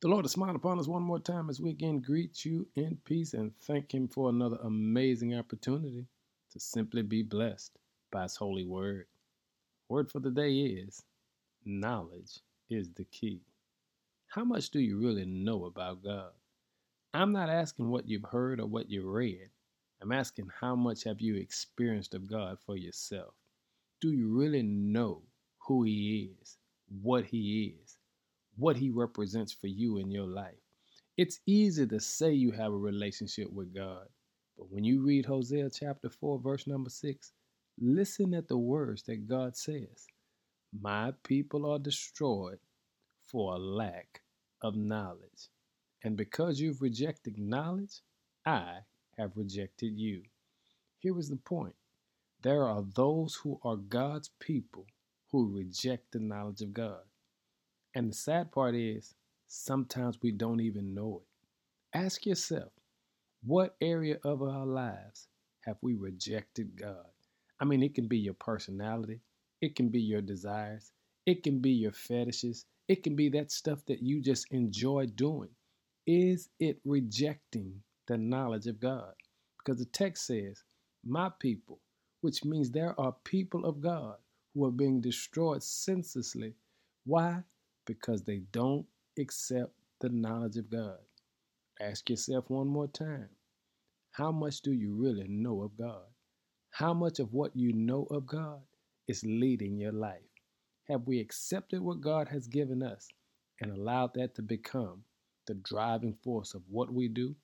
The Lord has smiled upon us one more time as we again greet you in peace and thank Him for another amazing opportunity to simply be blessed by His holy word. Word for the day is knowledge is the key. How much do you really know about God? I'm not asking what you've heard or what you read. I'm asking how much have you experienced of God for yourself? Do you really know who He is, what He is? What he represents for you in your life. It's easy to say you have a relationship with God, but when you read Hosea chapter 4, verse number 6, listen at the words that God says My people are destroyed for a lack of knowledge. And because you've rejected knowledge, I have rejected you. Here is the point there are those who are God's people who reject the knowledge of God. And the sad part is, sometimes we don't even know it. Ask yourself, what area of our lives have we rejected God? I mean, it can be your personality, it can be your desires, it can be your fetishes, it can be that stuff that you just enjoy doing. Is it rejecting the knowledge of God? Because the text says, My people, which means there are people of God who are being destroyed senselessly. Why? Because they don't accept the knowledge of God. Ask yourself one more time how much do you really know of God? How much of what you know of God is leading your life? Have we accepted what God has given us and allowed that to become the driving force of what we do,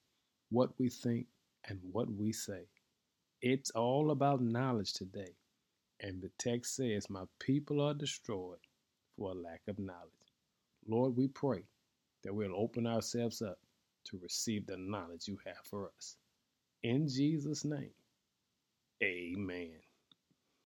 what we think, and what we say? It's all about knowledge today. And the text says, My people are destroyed for a lack of knowledge. Lord, we pray that we'll open ourselves up to receive the knowledge you have for us. In Jesus' name, amen.